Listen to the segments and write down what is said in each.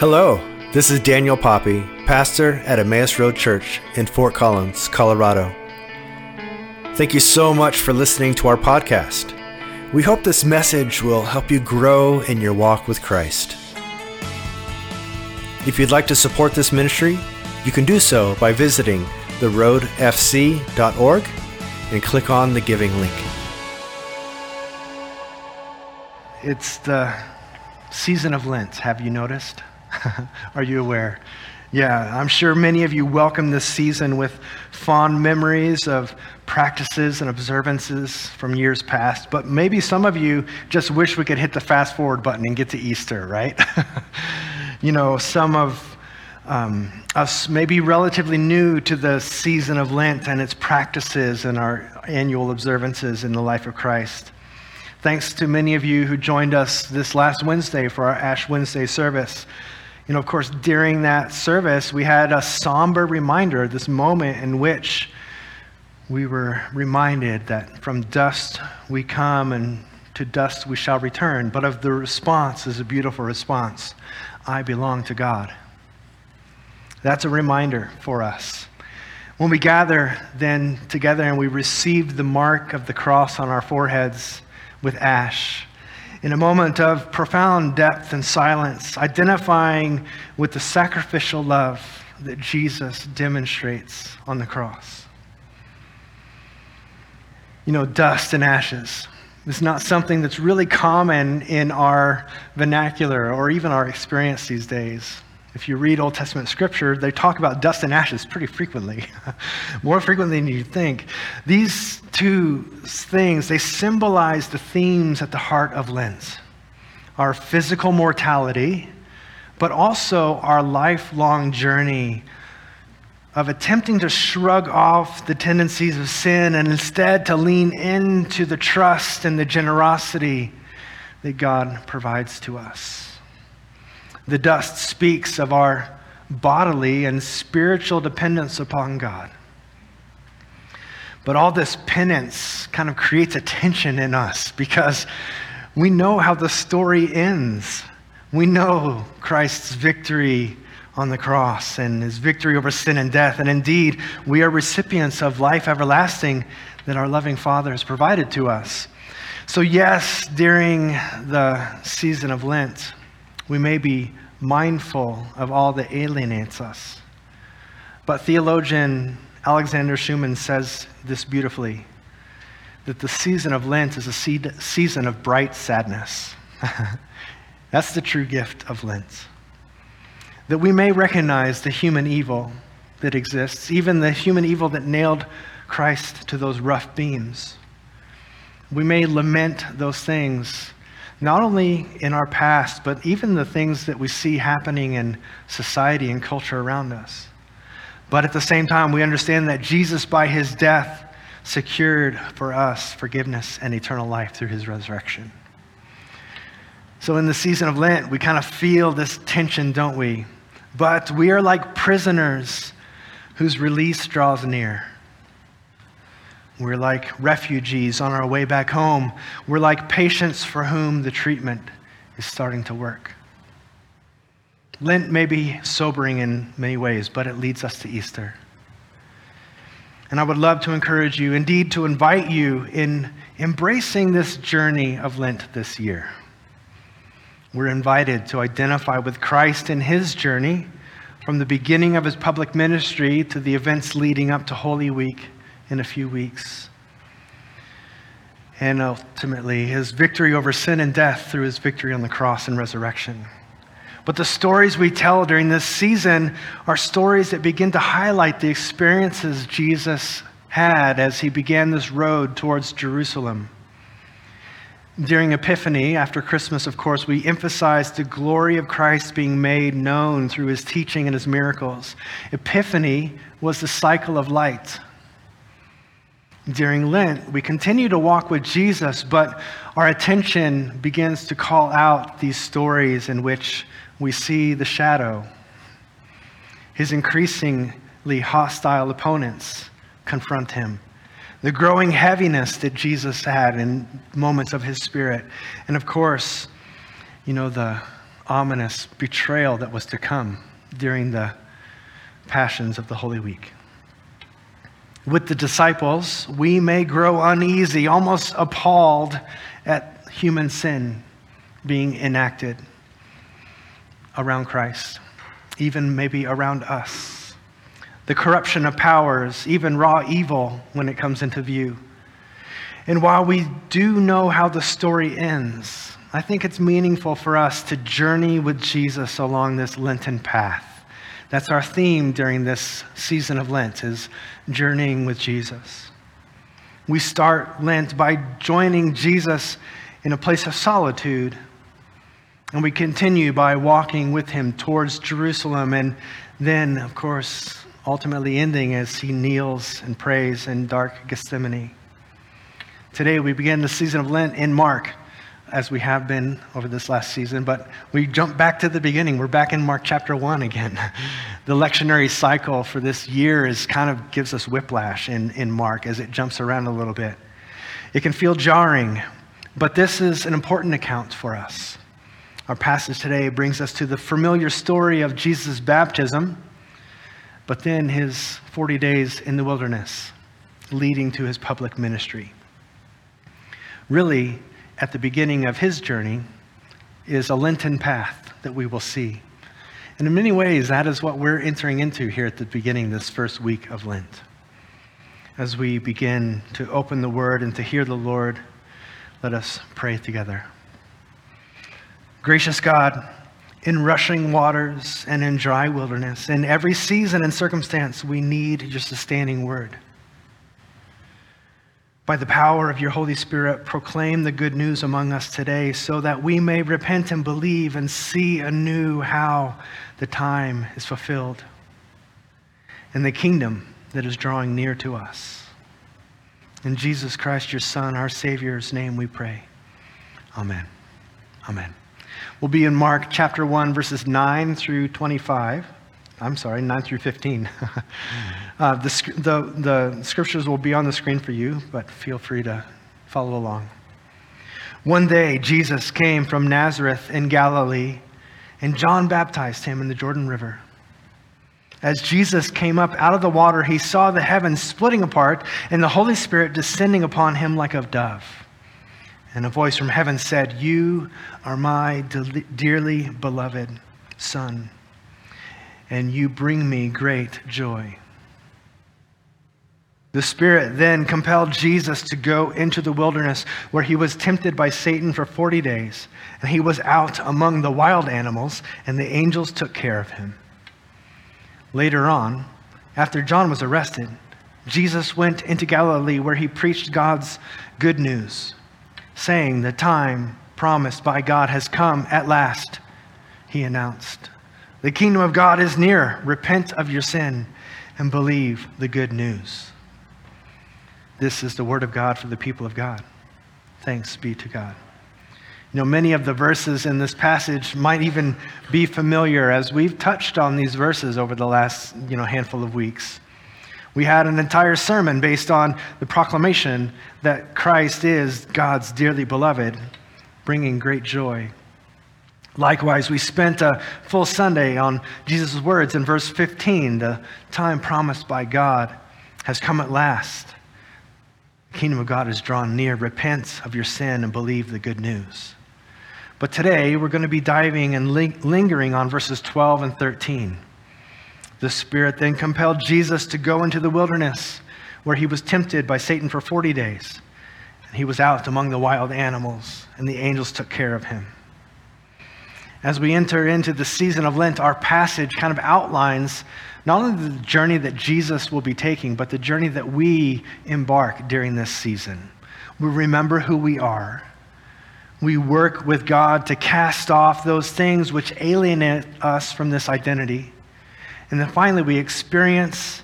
Hello, this is Daniel Poppy, pastor at Emmaus Road Church in Fort Collins, Colorado. Thank you so much for listening to our podcast. We hope this message will help you grow in your walk with Christ. If you'd like to support this ministry, you can do so by visiting theroadfc.org and click on the giving link. It's the season of Lent. Have you noticed? Are you aware? Yeah, I'm sure many of you welcome this season with fond memories of practices and observances from years past, but maybe some of you just wish we could hit the fast forward button and get to Easter, right? you know, some of um, us may be relatively new to the season of Lent and its practices and our annual observances in the life of Christ. Thanks to many of you who joined us this last Wednesday for our Ash Wednesday service. You know, of course, during that service, we had a somber reminder, this moment in which we were reminded that from dust we come and to dust we shall return. But of the response is a beautiful response I belong to God. That's a reminder for us. When we gather then together and we receive the mark of the cross on our foreheads with ash, in a moment of profound depth and silence, identifying with the sacrificial love that Jesus demonstrates on the cross. You know, dust and ashes is not something that's really common in our vernacular or even our experience these days. If you read Old Testament scripture, they talk about dust and ashes pretty frequently, more frequently than you think. These two things, they symbolize the themes at the heart of Lent our physical mortality, but also our lifelong journey of attempting to shrug off the tendencies of sin and instead to lean into the trust and the generosity that God provides to us. The dust speaks of our bodily and spiritual dependence upon God. But all this penance kind of creates a tension in us because we know how the story ends. We know Christ's victory on the cross and his victory over sin and death. And indeed, we are recipients of life everlasting that our loving Father has provided to us. So, yes, during the season of Lent, we may be mindful of all that alienates us. But theologian Alexander Schmemann says this beautifully that the season of Lent is a season of bright sadness. That's the true gift of Lent. That we may recognize the human evil that exists, even the human evil that nailed Christ to those rough beams. We may lament those things not only in our past, but even the things that we see happening in society and culture around us. But at the same time, we understand that Jesus, by his death, secured for us forgiveness and eternal life through his resurrection. So, in the season of Lent, we kind of feel this tension, don't we? But we are like prisoners whose release draws near. We're like refugees on our way back home. We're like patients for whom the treatment is starting to work. Lent may be sobering in many ways, but it leads us to Easter. And I would love to encourage you, indeed, to invite you in embracing this journey of Lent this year. We're invited to identify with Christ in his journey from the beginning of his public ministry to the events leading up to Holy Week in a few weeks. And ultimately, his victory over sin and death through his victory on the cross and resurrection. But the stories we tell during this season are stories that begin to highlight the experiences Jesus had as he began this road towards Jerusalem. During Epiphany, after Christmas, of course, we emphasize the glory of Christ being made known through his teaching and his miracles. Epiphany was the cycle of light during Lent, we continue to walk with Jesus, but our attention begins to call out these stories in which we see the shadow. His increasingly hostile opponents confront him. The growing heaviness that Jesus had in moments of his spirit. And of course, you know, the ominous betrayal that was to come during the passions of the Holy Week. With the disciples, we may grow uneasy, almost appalled at human sin being enacted around Christ, even maybe around us. The corruption of powers, even raw evil when it comes into view. And while we do know how the story ends, I think it's meaningful for us to journey with Jesus along this Lenten path. That's our theme during this season of Lent is journeying with Jesus. We start Lent by joining Jesus in a place of solitude. And we continue by walking with him towards Jerusalem and then, of course, ultimately ending as he kneels and prays in dark Gethsemane. Today we begin the season of Lent in Mark as we have been over this last season, but we jump back to the beginning. We're back in Mark chapter 1 again. the lectionary cycle for this year is kind of gives us whiplash in, in Mark as it jumps around a little bit. It can feel jarring, but this is an important account for us. Our passage today brings us to the familiar story of Jesus' baptism, but then his 40 days in the wilderness, leading to his public ministry. Really, at the beginning of his journey is a Lenten path that we will see. And in many ways, that is what we're entering into here at the beginning, this first week of Lent. As we begin to open the Word and to hear the Lord, let us pray together. Gracious God, in rushing waters and in dry wilderness, in every season and circumstance, we need your sustaining word by the power of your Holy Spirit, proclaim the good news among us today so that we may repent and believe and see anew how the time is fulfilled and the kingdom that is drawing near to us. In Jesus Christ, your Son, our Savior's name, we pray. Amen. Amen. We'll be in Mark chapter 1, verses 9 through 25. I'm sorry, 9 through 15. uh, the, the, the scriptures will be on the screen for you, but feel free to follow along. One day, Jesus came from Nazareth in Galilee, and John baptized him in the Jordan River. As Jesus came up out of the water, he saw the heavens splitting apart and the Holy Spirit descending upon him like a dove. And a voice from heaven said, You are my dearly beloved Son and you bring me great joy. The Spirit then compelled Jesus to go into the wilderness where he was tempted by Satan for 40 days. And he was out among the wild animals, and the angels took care of him. Later on, after John was arrested, Jesus went into Galilee where he preached God's good news, saying, The time promised by God has come at last, he announced. The kingdom of God is near. Repent of your sin and believe the good news. This is the word of God for the people of God. Thanks be to God. You know, many of the verses in this passage might even be familiar as we've touched on these verses over the last, you know, handful of weeks. We had an entire sermon based on the proclamation that Christ is God's dearly beloved, bringing great joy Likewise, we spent a full Sunday on Jesus' words in verse 15 the time promised by God has come at last. The kingdom of God is drawn near. Repent of your sin and believe the good news. But today, we're going to be diving and lingering on verses 12 and 13. The Spirit then compelled Jesus to go into the wilderness where he was tempted by Satan for 40 days. And he was out among the wild animals, and the angels took care of him. As we enter into the season of Lent, our passage kind of outlines not only the journey that Jesus will be taking, but the journey that we embark during this season. We remember who we are. We work with God to cast off those things which alienate us from this identity. And then finally, we experience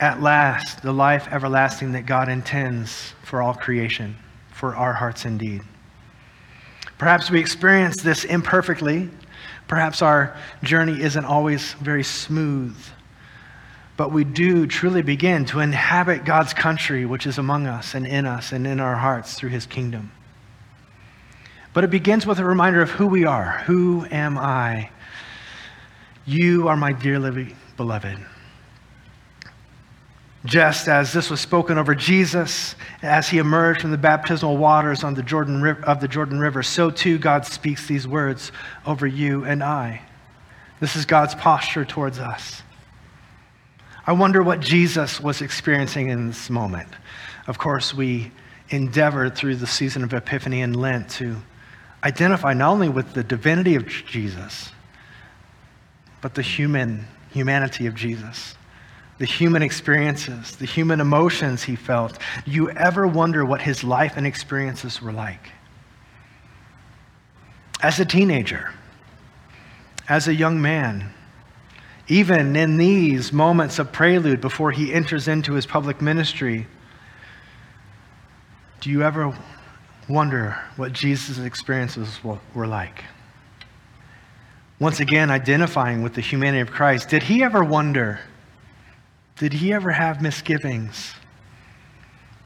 at last the life everlasting that God intends for all creation, for our hearts indeed. Perhaps we experience this imperfectly. Perhaps our journey isn't always very smooth. But we do truly begin to inhabit God's country, which is among us and in us and in our hearts through his kingdom. But it begins with a reminder of who we are. Who am I? You are my dearly beloved. Just as this was spoken over Jesus as he emerged from the baptismal waters on the Jordan, of the Jordan River, so too God speaks these words over you and I. This is God's posture towards us. I wonder what Jesus was experiencing in this moment. Of course, we endeavored through the season of Epiphany and Lent to identify not only with the divinity of Jesus, but the human humanity of Jesus the human experiences, the human emotions he felt. Do you ever wonder what his life and experiences were like? As a teenager, as a young man, even in these moments of prelude before he enters into his public ministry, do you ever wonder what Jesus' experiences were like? Once again, identifying with the humanity of Christ, did he ever wonder? Did he ever have misgivings?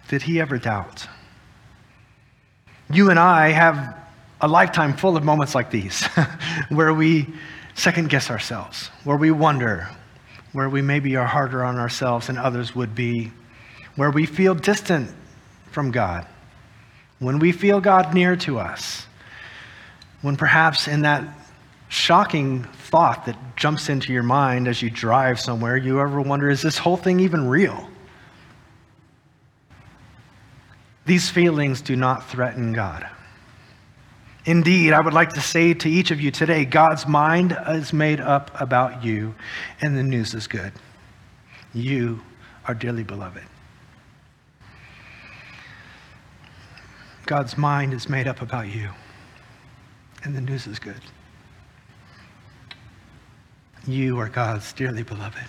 Did he ever doubt? You and I have a lifetime full of moments like these where we second guess ourselves, where we wonder, where we maybe are harder on ourselves than others would be, where we feel distant from God, when we feel God near to us, when perhaps in that shocking thought that jumps into your mind as you drive somewhere, you ever wonder, is this whole thing even real? These feelings do not threaten God. Indeed, I would like to say to each of you today God's mind is made up about you, and the news is good. You are dearly beloved. God's mind is made up about you, and the news is good. You are God's dearly beloved.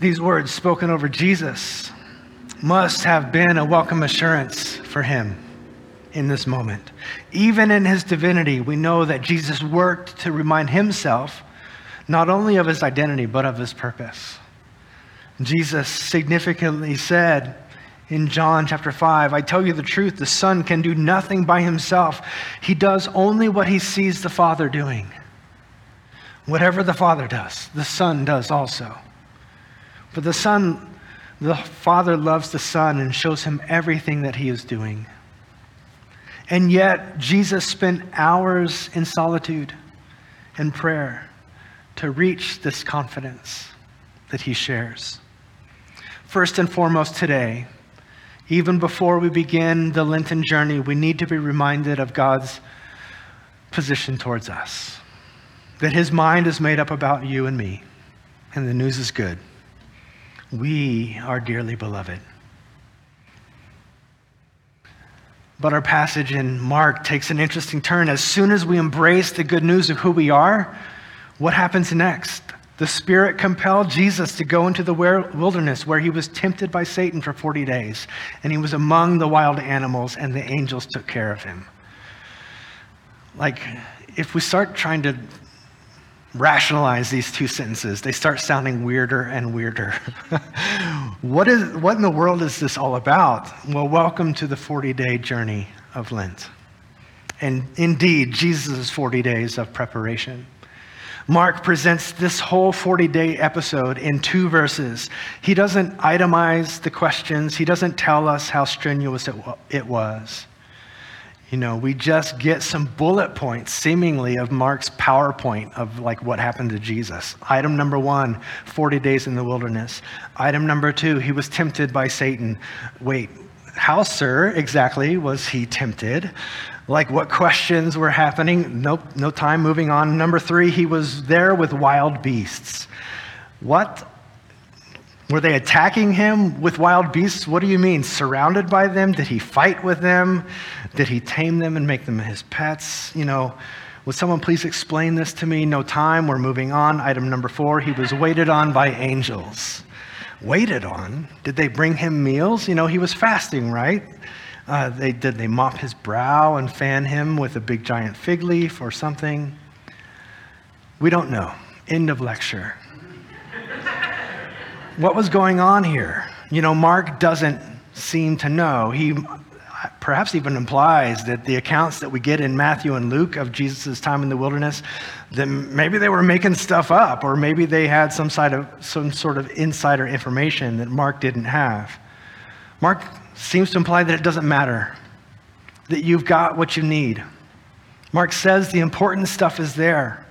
These words spoken over Jesus must have been a welcome assurance for him in this moment. Even in his divinity, we know that Jesus worked to remind himself not only of his identity, but of his purpose. Jesus significantly said in John chapter 5, I tell you the truth, the Son can do nothing by himself. He does only what he sees the Father doing. Whatever the Father does, the Son does also. But the Son, the Father loves the Son and shows him everything that he is doing. And yet, Jesus spent hours in solitude and prayer to reach this confidence that he shares. First and foremost, today, even before we begin the Lenten journey, we need to be reminded of God's position towards us that his mind is made up about you and me, and the news is good. We are dearly beloved. But our passage in Mark takes an interesting turn. As soon as we embrace the good news of who we are, what happens next? The Spirit compelled Jesus to go into the wilderness where he was tempted by Satan for 40 days, and he was among the wild animals, and the angels took care of him. Like, if we start trying to rationalize these two sentences, they start sounding weirder and weirder. what, is, what in the world is this all about? Well, welcome to the 40 day journey of Lent. And indeed, Jesus' 40 days of preparation. Mark presents this whole 40 day episode in two verses. He doesn't itemize the questions, he doesn't tell us how strenuous it, it was. You know, we just get some bullet points, seemingly, of Mark's PowerPoint of like what happened to Jesus. Item number one 40 days in the wilderness. Item number two, he was tempted by Satan. Wait, how, sir, exactly was he tempted? Like what questions were happening? Nope, no time moving on. Number three, he was there with wild beasts. What were they attacking him with wild beasts? What do you mean? Surrounded by them? Did he fight with them? Did he tame them and make them his pets? You know, would someone please explain this to me? No time. We're moving on. Item number four he was waited on by angels. Waited on? Did they bring him meals? You know, he was fasting, right? Uh, they, did they mop his brow and fan him with a big giant fig leaf or something? We don't know. End of lecture what was going on here? You know, Mark doesn't seem to know. He, perhaps even implies that the accounts that we get in Matthew and Luke of Jesus' time in the wilderness, that maybe they were making stuff up, or maybe they had some, side of, some sort of insider information that Mark didn't have. Mark seems to imply that it doesn't matter, that you've got what you need. Mark says the important stuff is there.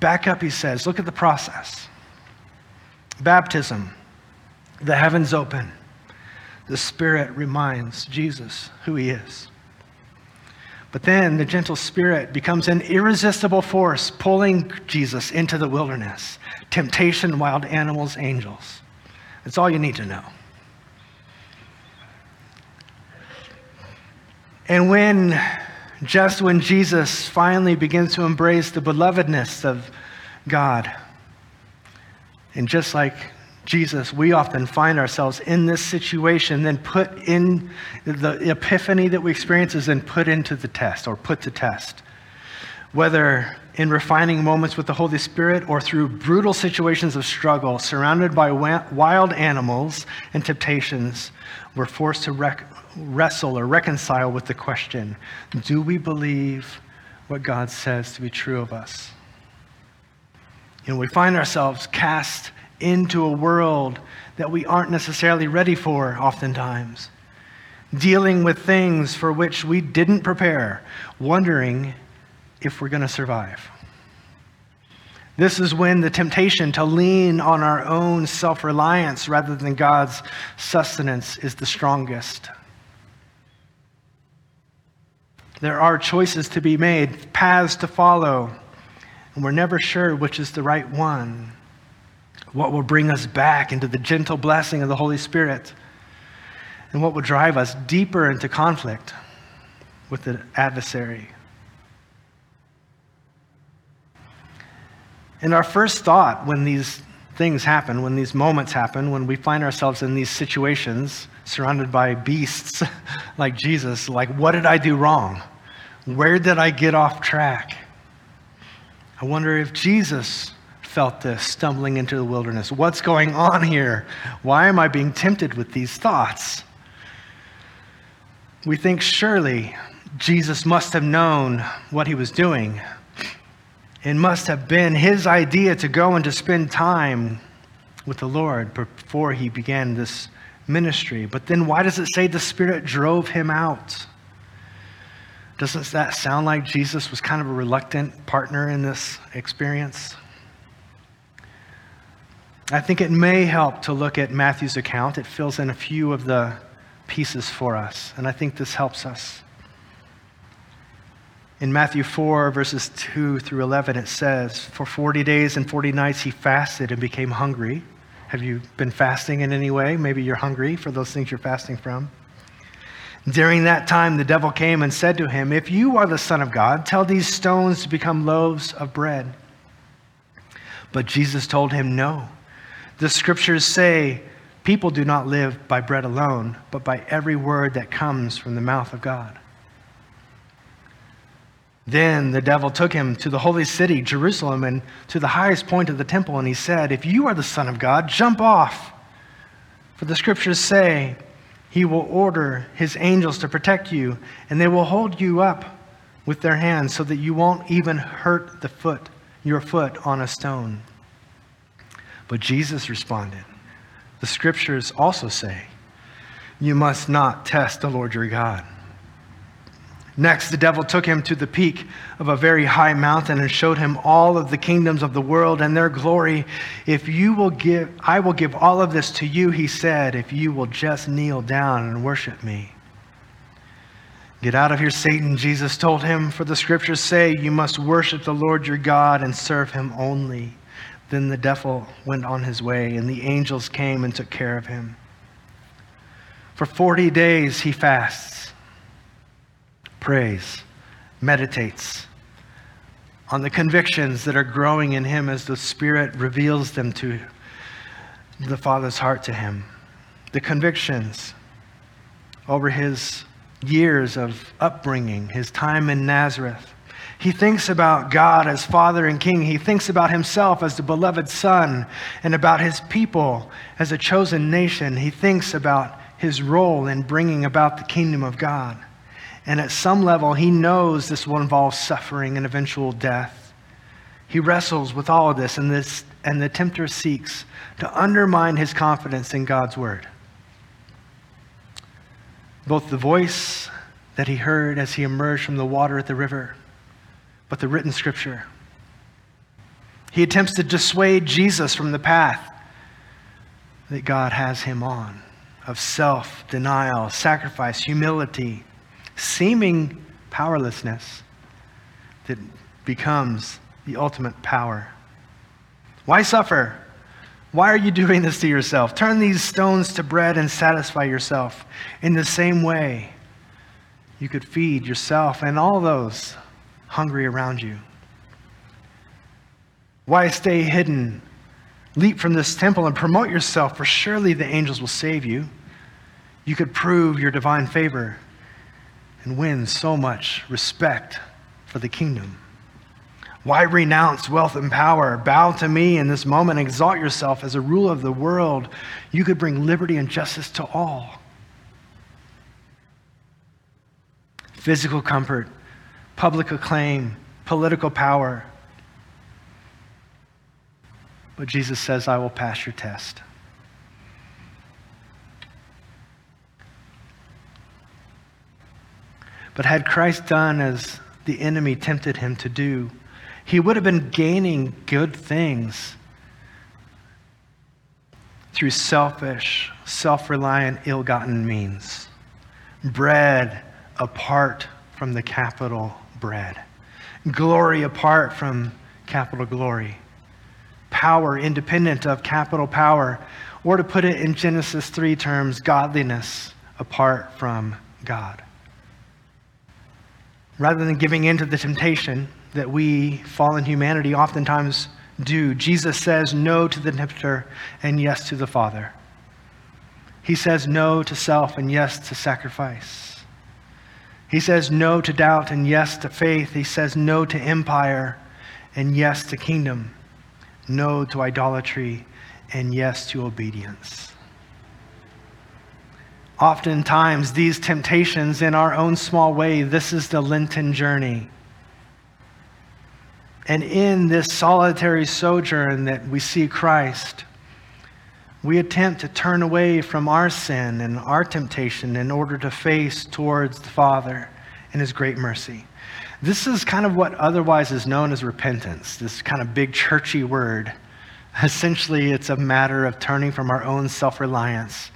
Back up, he says, look at the process. Baptism, the heavens open the Spirit reminds Jesus who he is. But then the gentle Spirit becomes an irresistible force pulling Jesus into the wilderness temptation, wild animals, angels. That's all you need to know. And when, just when Jesus finally begins to embrace the belovedness of God, and just like Jesus, we often find ourselves in this situation, then put in the epiphany that we experience is then put into the test or put to test. Whether in refining moments with the Holy Spirit or through brutal situations of struggle, surrounded by wild animals and temptations, we're forced to rec- wrestle or reconcile with the question do we believe what God says to be true of us? Know, we find ourselves cast into a world that we aren't necessarily ready for, oftentimes. Dealing with things for which we didn't prepare, wondering if we're going to survive. This is when the temptation to lean on our own self reliance rather than God's sustenance is the strongest. There are choices to be made, paths to follow, and we're never sure which is the right one what will bring us back into the gentle blessing of the Holy Spirit, and what will drive us deeper into conflict with the adversary. And our first thought when these things happen, when these moments happen, when we find ourselves in these situations surrounded by beasts like Jesus, like, what did I do wrong? Where did I get off track? I wonder if Jesus felt this stumbling into the wilderness. What's going on here? Why am I being tempted with these thoughts? We think surely Jesus must have known what he was doing. It must have been his idea to go and to spend time with the Lord before he began this ministry. But then why does it say the Spirit drove him out? Doesn't that sound like Jesus was kind of a reluctant partner in this experience? I think it may help to look at Matthew's account. It fills in a few of the pieces for us, and I think this helps us. In Matthew 4, verses 2 through 11, it says, For 40 days and 40 nights he fasted and became hungry. Have you been fasting in any way? Maybe you're hungry for those things you're fasting from. During that time, the devil came and said to him, If you are the Son of God, tell these stones to become loaves of bread. But Jesus told him, No. The scriptures say, People do not live by bread alone, but by every word that comes from the mouth of God. Then the devil took him to the holy city, Jerusalem, and to the highest point of the temple, and he said, If you are the Son of God, jump off. For the scriptures say, He will order His angels to protect you, and they will hold you up with their hands so that you won't even hurt the foot, your foot on a stone. But Jesus responded, The scriptures also say, You must not test the Lord your God. Next, the devil took him to the peak of a very high mountain and showed him all of the kingdoms of the world and their glory. If you will give, I will give all of this to you, he said, if you will just kneel down and worship me. Get out of here, Satan, Jesus told him, for the scriptures say you must worship the Lord your God and serve him only. Then the devil went on his way, and the angels came and took care of him. For 40 days he fasts, prays, meditates on the convictions that are growing in him as the Spirit reveals them to the Father's heart to him. The convictions over his years of upbringing, his time in Nazareth, he thinks about God as Father and King. He thinks about himself as the beloved Son and about his people as a chosen nation. He thinks about his role in bringing about the kingdom of God. And at some level, he knows this will involve suffering and eventual death. He wrestles with all of this, and, this, and the tempter seeks to undermine his confidence in God's word. Both the voice that he heard as he emerged from the water at the river, but the written scripture. He attempts to dissuade Jesus from the path that God has him on of self denial, sacrifice, humility, seeming powerlessness that becomes the ultimate power. Why suffer? Why are you doing this to yourself? Turn these stones to bread and satisfy yourself. In the same way, you could feed yourself and all those hungry around you. Why stay hidden? Leap from this temple and promote yourself, for surely the angels will save you. You could prove your divine favor and win so much respect for the kingdom. Why renounce wealth and power? Bow to me in this moment, exalt yourself as a ruler of the world. You could bring liberty and justice to all. Physical comfort, public acclaim, political power. But Jesus says, I will pass your test. But had Christ done as the enemy tempted him to do, he would have been gaining good things through selfish, self reliant, ill gotten means. Bread apart from the capital bread, glory apart from capital glory, power independent of capital power, or to put it in Genesis 3 terms, godliness apart from God. Rather than giving in to the temptation, that we, fallen humanity, oftentimes do. Jesus says no to the tempter and yes to the Father. He says no to self and yes to sacrifice. He says no to doubt and yes to faith. He says no to empire and yes to kingdom. No to idolatry and yes to obedience. Oftentimes, these temptations, in our own small way, this is the Lenten journey and in this solitary sojourn that we see Christ, we attempt to turn away from our sin and our temptation in order to face towards the Father and His great mercy. This is kind of what otherwise is known as repentance, this kind of big churchy word. Essentially, it's a matter of turning from our own self reliance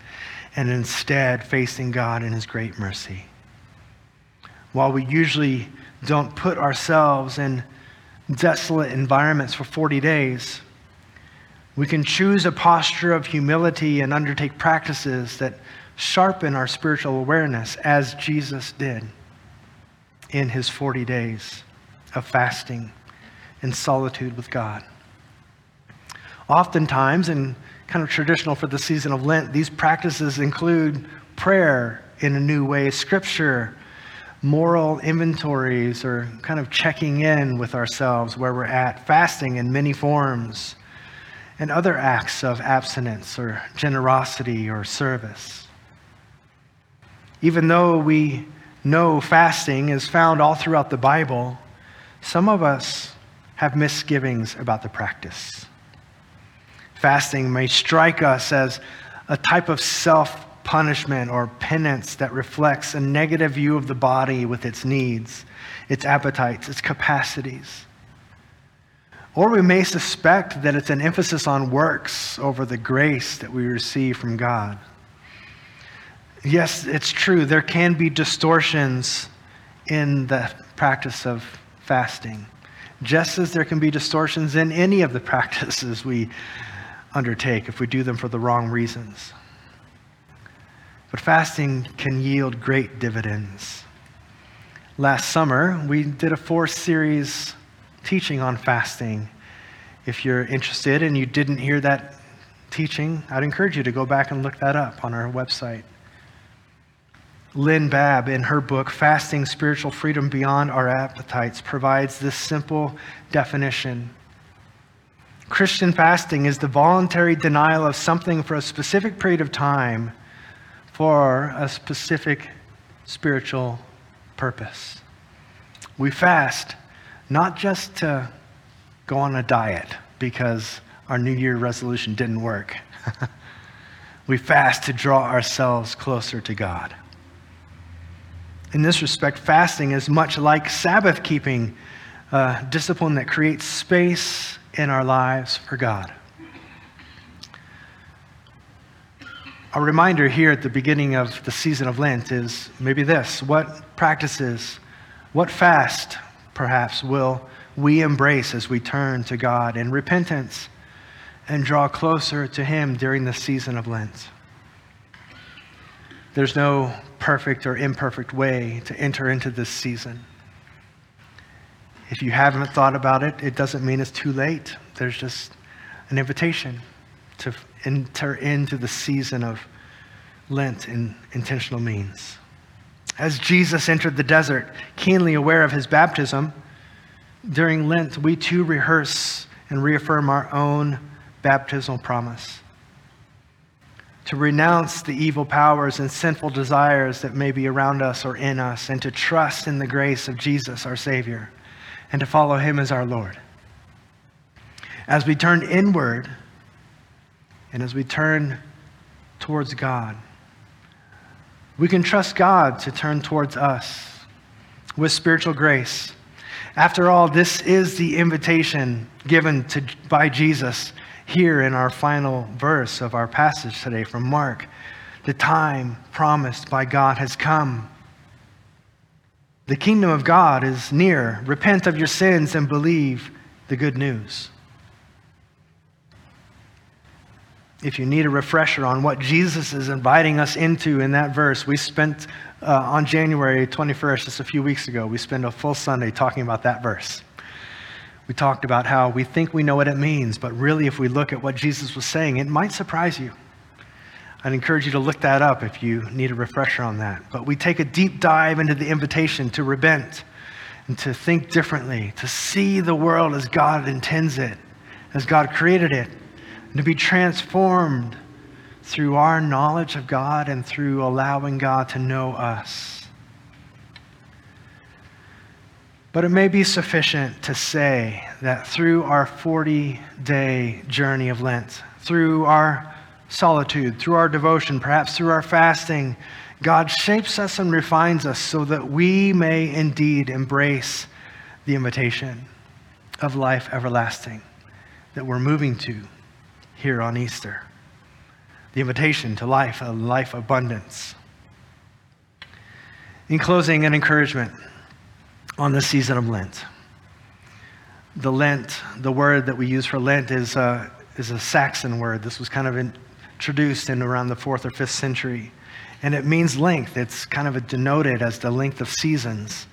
and instead facing God in His great mercy. While we usually don't put ourselves in desolate environments for 40 days. We can choose a posture of humility and undertake practices that sharpen our spiritual awareness, as Jesus did in his 40 days of fasting and solitude with God. Oftentimes, and kind of traditional for the season of Lent, these practices include prayer in a new way, scripture, moral inventories or kind of checking in with ourselves where we're at, fasting in many forms, and other acts of abstinence or generosity or service. Even though we know fasting is found all throughout the Bible, some of us have misgivings about the practice. Fasting may strike us as a type of self punishment or penance that reflects a negative view of the body with its needs, its appetites, its capacities. Or we may suspect that it's an emphasis on works over the grace that we receive from God. Yes, it's true, there can be distortions in the practice of fasting, just as there can be distortions in any of the practices we undertake if we do them for the wrong reasons. But fasting can yield great dividends. Last summer, we did a four series teaching on fasting. If you're interested and you didn't hear that teaching, I'd encourage you to go back and look that up on our website. Lynne Baab, in her book, Fasting Spiritual Freedom Beyond Our Appetites, provides this simple definition. Christian fasting is the voluntary denial of something for a specific period of time for a specific spiritual purpose. We fast not just to go on a diet because our New Year resolution didn't work. we fast to draw ourselves closer to God. In this respect, fasting is much like Sabbath keeping, a discipline that creates space in our lives for God. A reminder here at the beginning of the season of Lent is maybe this what practices, what fast, perhaps, will we embrace as we turn to God in repentance and draw closer to Him during the season of Lent? There's no perfect or imperfect way to enter into this season. If you haven't thought about it, it doesn't mean it's too late. There's just an invitation to enter into the season of Lent in intentional means. As Jesus entered the desert, keenly aware of his baptism, during Lent, we too rehearse and reaffirm our own baptismal promise to renounce the evil powers and sinful desires that may be around us or in us, and to trust in the grace of Jesus, our Savior, and to follow Him as our Lord. As we turn inward and as we turn towards God, we can trust God to turn towards us with spiritual grace. After all, this is the invitation given to, by Jesus here in our final verse of our passage today from Mark. The time promised by God has come. The kingdom of God is near. Repent of your sins and believe the good news. If you need a refresher on what Jesus is inviting us into in that verse, we spent uh, on January 21st, just a few weeks ago, we spent a full Sunday talking about that verse. We talked about how we think we know what it means, but really, if we look at what Jesus was saying, it might surprise you. I'd encourage you to look that up if you need a refresher on that. But we take a deep dive into the invitation to repent and to think differently, to see the world as God intends it, as God created it, and to be transformed through our knowledge of God and through allowing God to know us. But it may be sufficient to say that through our 40 day journey of Lent, through our solitude, through our devotion, perhaps through our fasting, God shapes us and refines us so that we may indeed embrace the invitation of life everlasting that we're moving to here on Easter. The invitation to life, a life abundance. In closing, an encouragement on the season of Lent. The Lent, the word that we use for Lent is a, is a Saxon word. This was kind of introduced in around the fourth or fifth century. And it means length. It's kind of denoted as the length of seasons,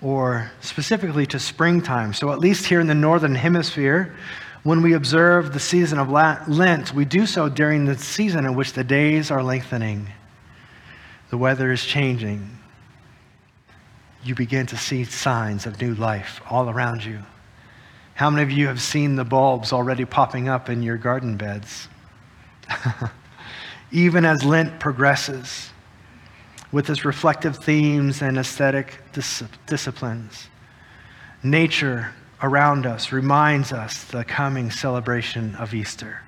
or specifically to springtime. So, at least here in the northern hemisphere, when we observe the season of Lent, we do so during the season in which the days are lengthening, the weather is changing, you begin to see signs of new life all around you. How many of you have seen the bulbs already popping up in your garden beds? Even as Lent progresses with its reflective themes and aesthetic dis- disciplines, nature around us reminds us the coming celebration of Easter.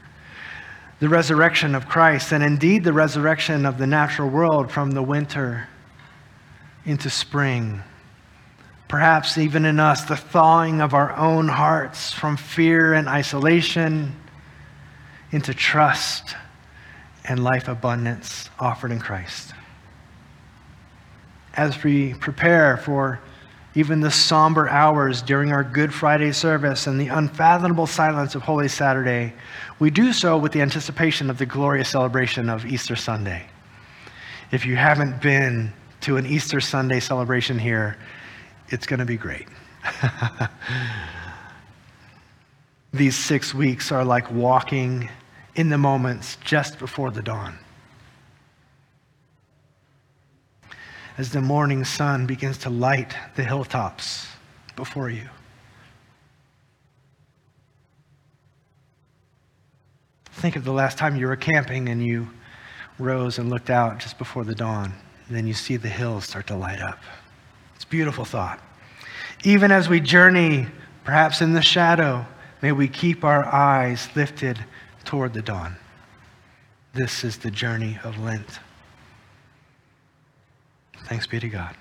The resurrection of Christ, and indeed the resurrection of the natural world from the winter into spring. Perhaps even in us, the thawing of our own hearts from fear and isolation into trust and life abundance offered in Christ. As we prepare for even the somber hours during our Good Friday service and the unfathomable silence of Holy Saturday, we do so with the anticipation of the glorious celebration of Easter Sunday. If you haven't been to an Easter Sunday celebration here, it's going to be great. These six weeks are like walking in the moments just before the dawn. As the morning sun begins to light the hilltops before you. Think of the last time you were camping and you rose and looked out just before the dawn. And then you see the hills start to light up. It's a beautiful thought. Even as we journey, perhaps in the shadow, may we keep our eyes lifted toward the dawn. This is the journey of Lent. Thanks be to God.